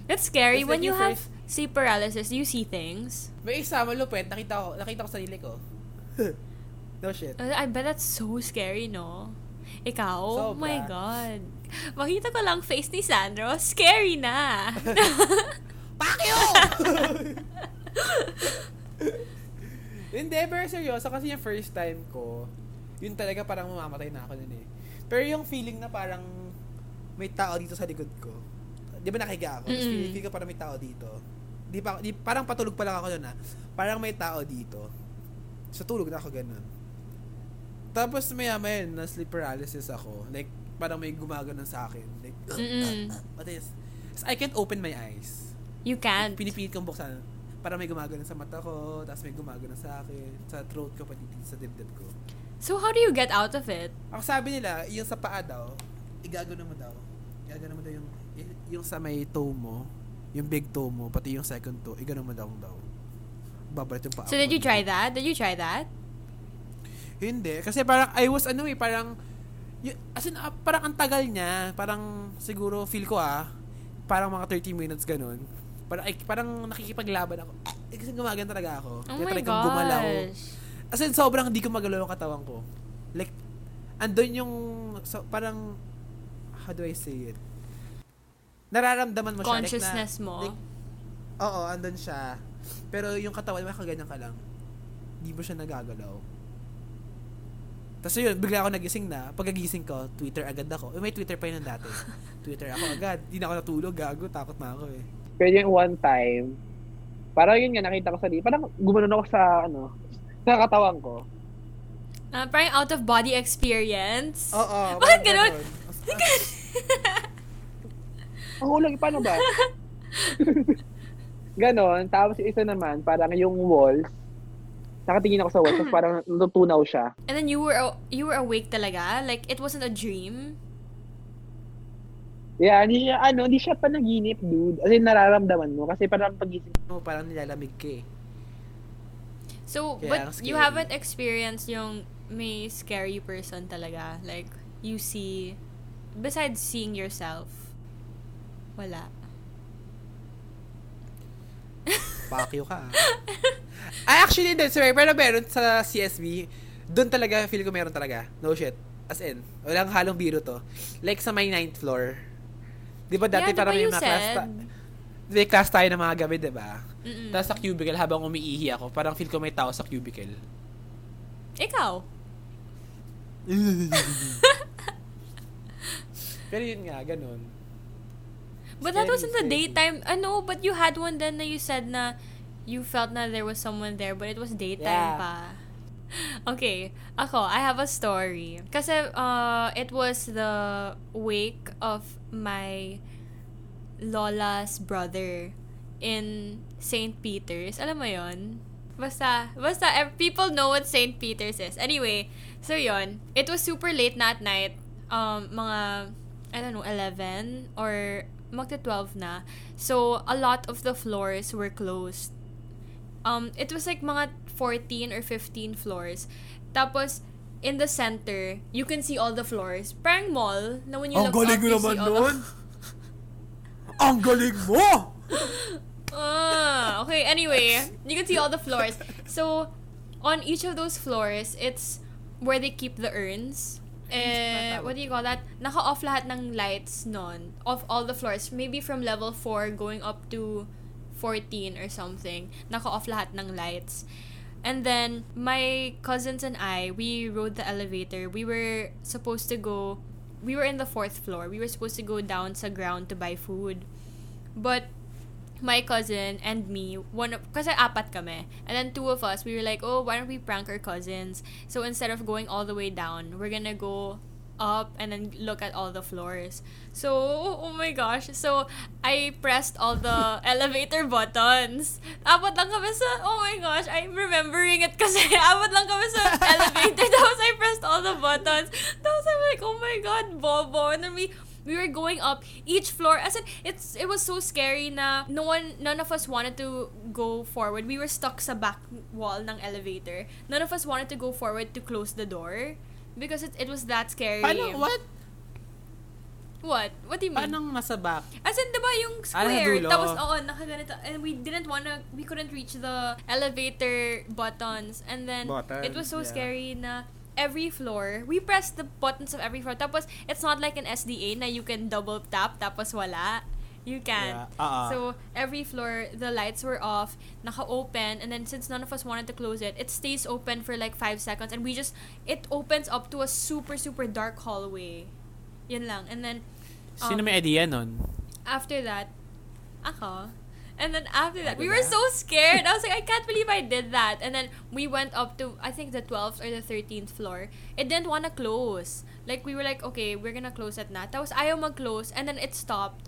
Speaker 1: It's scary
Speaker 4: It's
Speaker 1: when
Speaker 4: like
Speaker 1: you have
Speaker 4: first-
Speaker 1: sleep paralysis. You see things?
Speaker 4: May isa, malupit. Nakita ko, nakita ko sarili ko. no shit.
Speaker 1: Uh, I bet that's so scary, no? Ikaw? Oh
Speaker 4: Sobra.
Speaker 1: my God. Makita ko lang face ni Sandro. Scary na.
Speaker 4: Pakyo! Hindi, pero seryoso. Kasi yung first time ko, yun talaga parang mamamatay na ako nun eh. Pero yung feeling na parang may tao dito sa likod ko. Di ba nakahiga ako? Tapos
Speaker 1: Mm-mm.
Speaker 4: feeling, feeling ko parang may tao dito. Di pa, di, parang patulog pa lang ako nun ah. Parang may tao dito. Sa tulog na ako ganun. Tapos maya maya na sleep paralysis ako. Like, parang may gumaganon sa akin. Like,
Speaker 1: Mm-mm.
Speaker 4: what is? I can't open my eyes.
Speaker 1: You can't.
Speaker 4: Pinipilit kong buksan. Para may gumagano sa mata ko, tapos may gumagano sa akin, sa throat ko, pati sa dibdib ko.
Speaker 1: So how do you get out of it?
Speaker 4: Ako sabi nila, yung sa paa daw, igagano mo daw. Igagano mo daw yung, yung sa may toe mo, yung big toe mo, pati yung second toe, igano mo daw daw. Babalat yung paa
Speaker 1: So did you try that? Did you try that?
Speaker 4: Hindi. Kasi parang, I was ano eh, parang, y- as in, ah, parang ang tagal niya. Parang, siguro, feel ko ah, parang mga 30 minutes ganun. Parang, ay, parang nakikipaglaban ako. Eh, kasi gumagano talaga ako.
Speaker 1: Oh
Speaker 4: Kaya
Speaker 1: my
Speaker 4: talagang gumalaw.
Speaker 1: gosh.
Speaker 4: As in, sobrang hindi ko magalaw yung katawan ko. Like, andun yung, so, parang, how do I say it? Nararamdaman mo siya.
Speaker 1: Consciousness
Speaker 4: like na,
Speaker 1: mo.
Speaker 4: Like, oo, andun siya. Pero yung katawan, makaganyan ka lang. Hindi mo siya nagagalaw. Tapos yun, bigla ako nagising na. Pagkagising ko, Twitter agad ako. Eh, may Twitter pa yun ng dati. Twitter ako agad. Hindi na ako natulog, gago. Takot na ako eh.
Speaker 2: Pero yung one time, parang yun nga, nakita ko sa di, parang gumanon ako sa, ano, sa katawan ko.
Speaker 1: Ah, parang out of body experience.
Speaker 4: Oo.
Speaker 1: Bakit ganun?
Speaker 2: Ang ulag, paano ba? Ganon. Tapos yung isa naman, parang yung walls, nakatingin ako sa walls, tapos parang natutunaw siya.
Speaker 1: And then you were you were awake talaga? Like it wasn't a dream?
Speaker 2: Yeah, hindi siya, ano, hindi siya panaginip, dude. As in, nararamdaman mo. Kasi parang pagising
Speaker 4: mo, parang nilalamig ka eh.
Speaker 1: So,
Speaker 4: Kaya
Speaker 1: but you haven't experienced yung may scary person talaga. Like, you see, besides seeing yourself, wala.
Speaker 4: Pakyo ka. ah. Actually, hindi. Sorry, pero meron sa CSB, doon talaga, feel ko meron talaga. No shit. As in, walang halong biro to. Like sa may ninth floor. Di ba dati
Speaker 1: Yeah,
Speaker 4: parang
Speaker 1: you
Speaker 4: mga class, ta- may class tayo ng mga gabi, di ba? Tapos sa cubicle, habang umiihi ako, parang feel ko may tao sa cubicle.
Speaker 1: Ikaw?
Speaker 4: Pero yun nga, ganun.
Speaker 1: But that was in the daytime. Ano, but you had one then na you said na you felt na there was someone there, but it was daytime
Speaker 4: Yeah.
Speaker 1: pa. Okay, ako, I have a story. Kasi uh, it was the wake of my lola's brother in St. Peter's. Alam mo yon? Basta, basta, eh, people know what St. Peter's is. Anyway, so yon. It was super late na at night. Um, mga, I don't know, 11 or magta 12 na. So, a lot of the floors were closed. Um, it was like mga 14 or 15 floors. Tapos, in the center, you can see all the floors. Parang mall, na when you
Speaker 4: Ang
Speaker 1: look
Speaker 4: galing
Speaker 1: up, you
Speaker 4: naman
Speaker 1: see all
Speaker 4: nun!
Speaker 1: the...
Speaker 4: Ang galing mo!
Speaker 1: Ah, okay, anyway, you can see all the floors. So, on each of those floors, it's where they keep the urns. Eh, what do you call that? Naka-off lahat ng lights nun. Of all the floors. Maybe from level 4 going up to 14 or something. Naka-off lahat ng lights. And then, my cousins and I, we rode the elevator. We were supposed to go, we were in the fourth floor. We were supposed to go down sa ground to buy food. But, my cousin and me, one of, kasi apat kami. And then two of us, we were like, oh, why don't we prank our cousins? So instead of going all the way down, we're gonna go up and then look at all the floors. So, oh my gosh. So, I pressed all the elevator buttons. Apat lang kami sa, oh my gosh, I'm remembering it kasi apat lang kami sa elevator. Tapos I pressed all the buttons. Tapos I'm like, oh my god, bobo. And then we, we were going up each floor as in it's it was so scary na no one none of us wanted to go forward we were stuck sa back wall ng elevator none of us wanted to go forward to close the door because it, it was that scary
Speaker 4: Paano, what?
Speaker 1: what what do you mean
Speaker 4: Paano nasa back?
Speaker 1: As in, di ba yung
Speaker 4: Ah,
Speaker 1: square,
Speaker 4: dulo.
Speaker 1: tapos, oo, nakaganito. And we didn't wanna, we couldn't reach the elevator buttons. And then,
Speaker 4: Button,
Speaker 1: it was so
Speaker 4: yeah.
Speaker 1: scary na every floor, we pressed the buttons of every floor. Tapos, it's not like an SDA na you can double tap, tapos wala. You can.
Speaker 4: Yeah, uh-uh.
Speaker 1: So, every floor, the lights were off, naka-open, and then since none of us wanted to close it, it stays open for like five seconds, and we just, it opens up to a super, super dark hallway. Yun lang. And then,
Speaker 4: Sino
Speaker 1: um,
Speaker 4: may idea nun?
Speaker 1: after that, ako. And then after that, we were
Speaker 4: diba?
Speaker 1: so scared. I was like, I can't believe I did that. And then we went up to, I think, the 12th or the 13th floor. It didn't want to close. Like, we were like, okay, we're gonna close it na. Tapos ayaw mag-close. And then it stopped.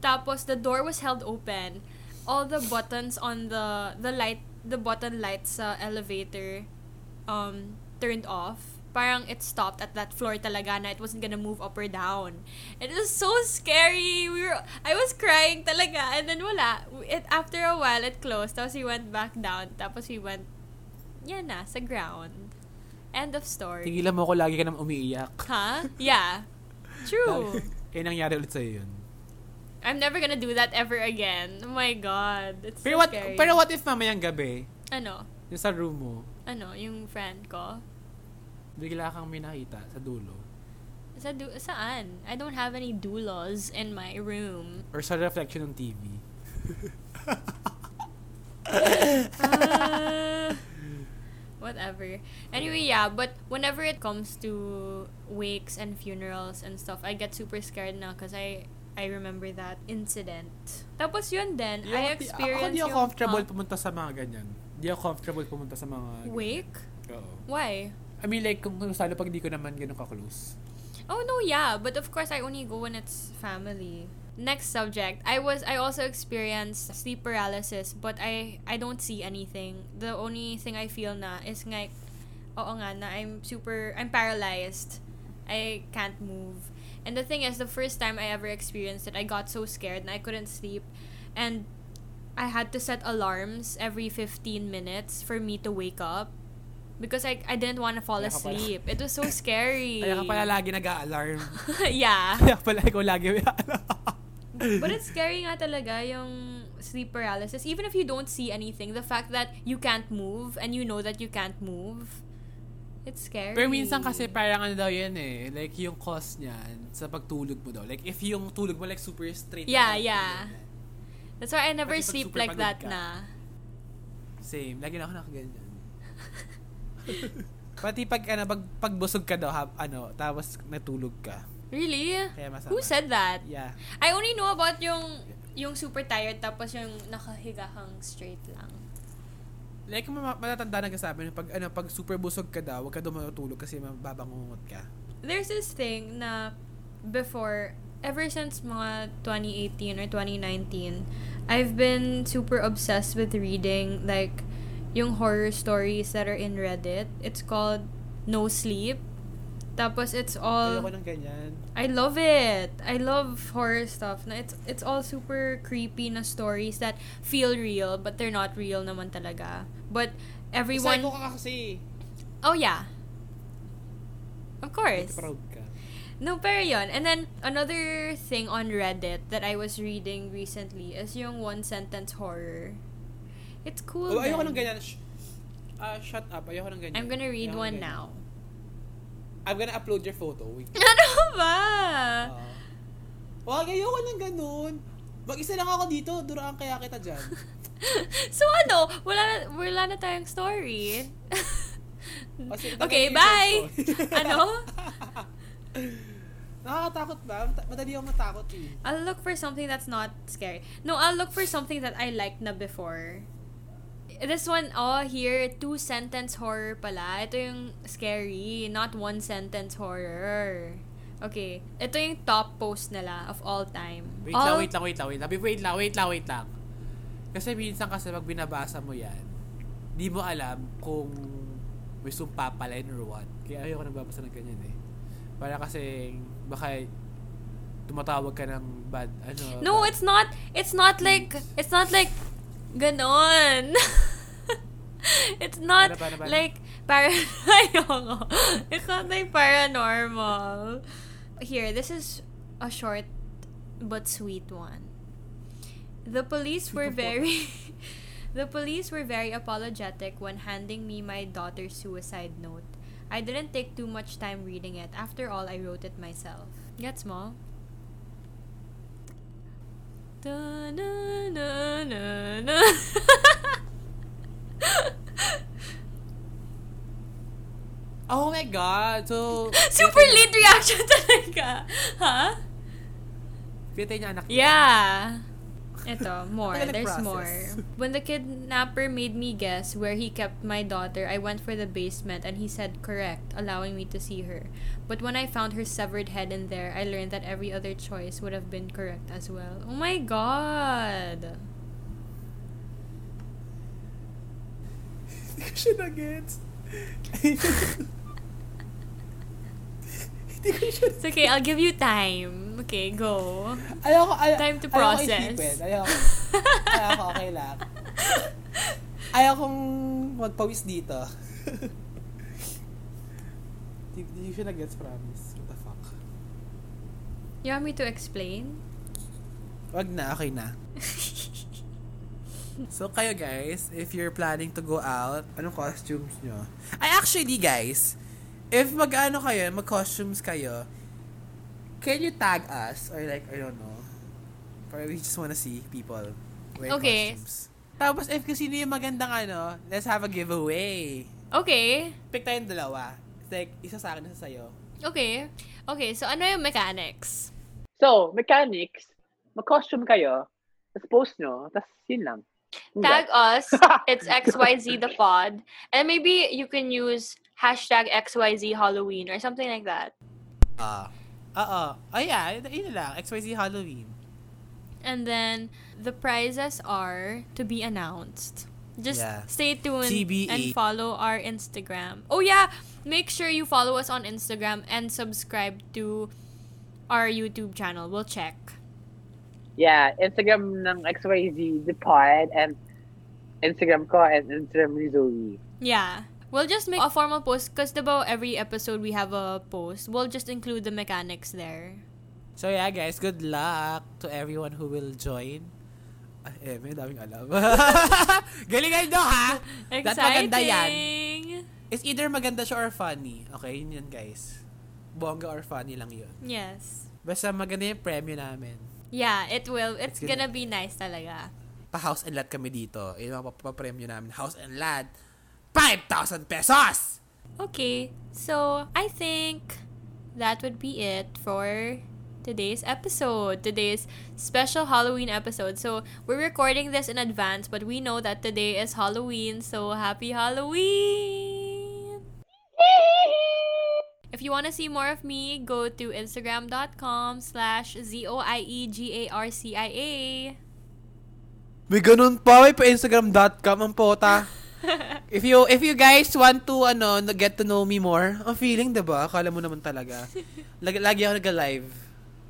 Speaker 1: Tapos the door was held open. All the buttons on the, the light, the button lights sa elevator um, turned off. Parang it stopped at that floor talaga na it wasn't gonna move up or down. It was so scary. We were, I was crying talaga. And then wala. It, after a while, it closed. Tapos we went back down. Tapos we went, yan na, sa ground. End of story.
Speaker 4: Tigilan mo ko, lagi ka naman umiiyak.
Speaker 1: Huh? Yeah. True.
Speaker 4: eh, nangyari ulit sa'yo yun.
Speaker 1: I'm never gonna do that ever again. Oh my God. It's
Speaker 4: Pero
Speaker 1: so
Speaker 4: what,
Speaker 1: scary.
Speaker 4: pero what if mamayang gabi,
Speaker 1: Ano?
Speaker 4: yung sa room mo,
Speaker 1: Ano? Yung friend ko?
Speaker 4: Bigla kang may nakita sa dulo,
Speaker 1: Sa du- saan? I don't have any doulos in my room.
Speaker 4: or sa reflection ng TV.
Speaker 1: whatever. Anyway, yeah, but whenever it comes to wakes and funerals and stuff, I get super scared now because I I remember that incident. Tapos yun din,
Speaker 4: Yung-
Speaker 1: I
Speaker 4: Ako
Speaker 1: experienced
Speaker 4: di ako
Speaker 1: yung-
Speaker 4: comfortable
Speaker 1: Huh?
Speaker 4: pumunta sa mga ganyan. Di ako comfortable pumunta sa mga...
Speaker 1: Wake?
Speaker 4: Oo.
Speaker 1: Why?
Speaker 4: I mean, like, kung lalo pag di ko naman ganun ka-close.
Speaker 1: Oh no, yeah, but of course I only go when it's family. Next subject. I was I also experienced sleep paralysis, but I I don't see anything. The only thing I feel na is nga oo nga na I'm super I'm paralyzed. I can't move. And the thing is the first time I ever experienced it, I got so scared and I couldn't sleep and I had to set alarms every 15 minutes for me to wake up because I I didn't want to fall
Speaker 4: Kaya
Speaker 1: asleep. It was so scary.
Speaker 4: Kaya ka pala lagi nag-a-alarm.
Speaker 1: yeah.
Speaker 4: Kaya pala ikaw lagi may alarm.
Speaker 1: But it's scary nga talaga yung sleep paralysis. Even if you don't see anything, the fact that you can't move and you know that you can't move, it's scary.
Speaker 4: Pero minsan kasi parang ano daw yan eh. Like yung cause niyan sa pagtulog mo daw. Like if yung tulog mo like super straight.
Speaker 1: Yeah, yeah. That's why I never
Speaker 4: Pati
Speaker 1: sleep like that
Speaker 4: ka.
Speaker 1: na.
Speaker 4: Same. Lagi na ako nakaganyan. Pati pag ano, pag, pagbusog ka daw, ha, ano, tapos natulog ka.
Speaker 1: Really?
Speaker 4: Kaya masama.
Speaker 1: Who said that?
Speaker 4: Yeah.
Speaker 1: I only know about yung yung super tired tapos yung nakahiga kang straight lang.
Speaker 4: Like, ma- matatanda na pag, ano, pag super busog ka daw, huwag ka daw matutulog kasi mababangungot ka.
Speaker 1: There's this thing na before, ever since mga 2018 or 2019, I've been super obsessed with reading like yung horror stories that are in Reddit. It's called No Sleep. Tapos it's all
Speaker 4: Ayoko ng ganyan.
Speaker 1: I love it. I love horror stuff. Na it's it's all super creepy na stories that feel real but they're not real naman talaga. But everyone
Speaker 4: Psycho ka kasi.
Speaker 1: Oh yeah. Of course.
Speaker 4: Proud ka.
Speaker 1: No, pero yun. And then, another thing on Reddit that I was reading recently is yung one-sentence horror. It's cool.
Speaker 4: Oh, ayoko ng ganyan. Sh- ah, shut up. Ayoko ng ganyan.
Speaker 1: I'm gonna read
Speaker 4: Ayoko
Speaker 1: one
Speaker 4: ganyan.
Speaker 1: now.
Speaker 4: I'm gonna upload your photo. Wait.
Speaker 1: ano ba?
Speaker 4: Ah. Wag, ayoko ng ganun. Mag-isa lang ako dito. Duraan kaya kita dyan.
Speaker 1: so ano? Wala na, wala na tayong story. Okay, bye! ano?
Speaker 4: Nakakatakot ba? Madali ako matakot eh.
Speaker 1: I'll look for something that's not scary. No, I'll look for something that I liked na before. This one, oh, here, two-sentence horror pala. Ito yung scary, not one-sentence horror. Okay. Ito yung top post nila of all time.
Speaker 4: Wait
Speaker 1: all,
Speaker 4: lang, wait lang, wait lang, wait lang. Wait lang, wait lang, wait lang. Kasi minsan kasi pag binabasa mo yan, di mo alam kung may sumpa pala yun or what. Kaya ayoko nagbabasa ng ganyan eh. Para kasi baka tumatawag ka ng bad, ano.
Speaker 1: No,
Speaker 4: bad-
Speaker 1: it's not, it's not like, it's not like, ganon. it's not like, para, ayoko. It's not like paranormal. Here, this is a short but sweet one. The police were very The police were very apologetic when handing me my daughter's suicide note. I didn't take too much time reading it. After all, I wrote it myself. Gets mo? Da-na-na-na-na.
Speaker 4: Oh my God! So,
Speaker 1: Super lead reaction talaga. Ha?
Speaker 4: Pinatay niya anak niya.
Speaker 1: Yeah. Ito, more. There's more. When the kidnapper made me guess where he kept my daughter, I went for the basement and he said correct, allowing me to see her. But when I found her severed head in there, I learned that every other choice would have been correct as well. Oh my god.
Speaker 4: Hindi ko siya na-gets. Hindi ko siya
Speaker 1: It's okay, I'll give you time. Okay, go.
Speaker 4: Ayoko, ay,
Speaker 1: Time to
Speaker 4: Ayoko
Speaker 1: process.
Speaker 4: isipin. Ayoko. ayoko, okay lang. Ayokong magpawis dito. Di, di ko siya nag-gets, promise. What the fuck?
Speaker 1: You want me to explain?
Speaker 4: Wag na, okay na. so, kayo guys, if you're planning to go out, anong costumes nyo? Ay, actually, guys, if mag-ano kayo, mag-costumes kayo, can you tag us? Or like, I don't know. Or we just wanna see people wear
Speaker 1: Okay.
Speaker 4: costumes. Tapos, if kasi sino yung magandang ano, let's have a giveaway.
Speaker 1: Okay.
Speaker 4: Pick tayong dalawa. It's like, isa sa akin, isa sa'yo.
Speaker 1: Okay. Okay, so ano yung mechanics?
Speaker 2: So, mechanics, mag-costume kayo, tapos post nyo, tapos yun lang.
Speaker 1: Tag us. It's XYZ the pod. And maybe you can use hashtag XYZ Halloween or something like that.
Speaker 4: Ah. Oo. Oh, Oh, yeah. Yun yun lang. XYZ Halloween.
Speaker 1: And then the prizes are to be announced. Just
Speaker 4: Yeah.
Speaker 1: stay tuned
Speaker 4: TBA.
Speaker 1: and follow our Instagram. Oh yeah, make sure you follow us on Instagram and subscribe to our YouTube channel. We'll check.
Speaker 2: Yeah, Instagram ng XYZ, the pod, and Instagram ko, and Instagram ni Zoe.
Speaker 1: Yeah. We'll just make a formal post because about every episode we have a post. We'll just include the mechanics there.
Speaker 4: So yeah, guys, good luck to everyone who will join. Ah, eh, may daming alam. Galingan nyo, ha? That maganda yan.
Speaker 1: Exciting!
Speaker 4: It's either maganda siya or funny. Okay, yun yan, guys. Bongga or funny lang yun.
Speaker 1: Yes.
Speaker 4: Basta maganda yung premyo namin.
Speaker 1: Yeah, it will. It's,
Speaker 4: It's gonna-
Speaker 1: gonna be nice talaga.
Speaker 4: Pa-house and lot kami dito. Yun ang papapremyo namin. House and lot. 5,000 pesos!
Speaker 1: Okay, so I think that would be it for today's episode. Today's special Halloween episode. So we're recording this in advance, but we know that today is Halloween, so happy Halloween! If you want to see more of me, go to instagram.com slash E Z-O-I-E-G-A-R-C-I-A.
Speaker 4: May ganun pa. May pa Instagram.com ang pota. if you if you guys want to ano get to know me more, ang feeling 'di ba? Akala mo naman talaga. Lagi, lagi ako nag-live.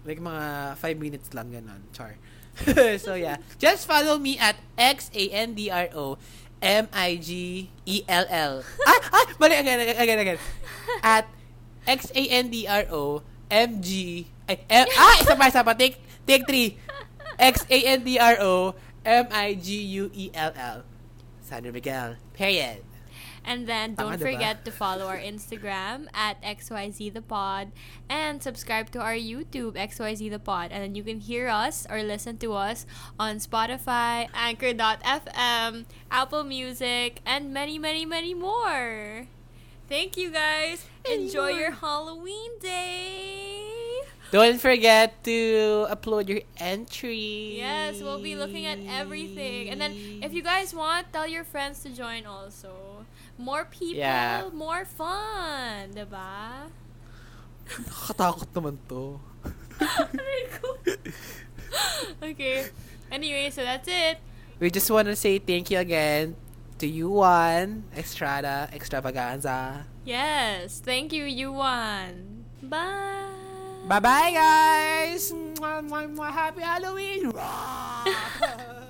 Speaker 4: Like mga 5 minutes lang ganun. Char. so yeah, just follow me at X A N D R O M I G E L L. Ah, ah, mali again, again, again. At X A N D R O M G ay, M, ah, isa pa, isa pa. Take, take three. X A N D R O M I G U E L L. Sandra Miguel. Period.
Speaker 1: And then don't
Speaker 4: diba?
Speaker 1: forget to follow our Instagram at XYZ the Pod and subscribe to our YouTube XYZ the Pod. And then you can hear us or listen to us on Spotify, Anchor.fm, Apple Music, and many, many, many more. Thank you guys. Enjoy your Halloween day.
Speaker 4: Don't forget to upload your entry.
Speaker 1: Yes, we'll be looking at everything. And then if you guys want, tell your friends to join also. More people,
Speaker 4: Yeah.
Speaker 1: more fun, diba?
Speaker 4: Nakakatakot naman to.
Speaker 1: okay. Anyway, so that's it.
Speaker 4: We just want to say thank you again to you one Estrada Extravaganza.
Speaker 1: Yes. Thank you, Yuan. Bye.
Speaker 4: Bye bye guys. Mwah, mwah, mwah. Happy Halloween.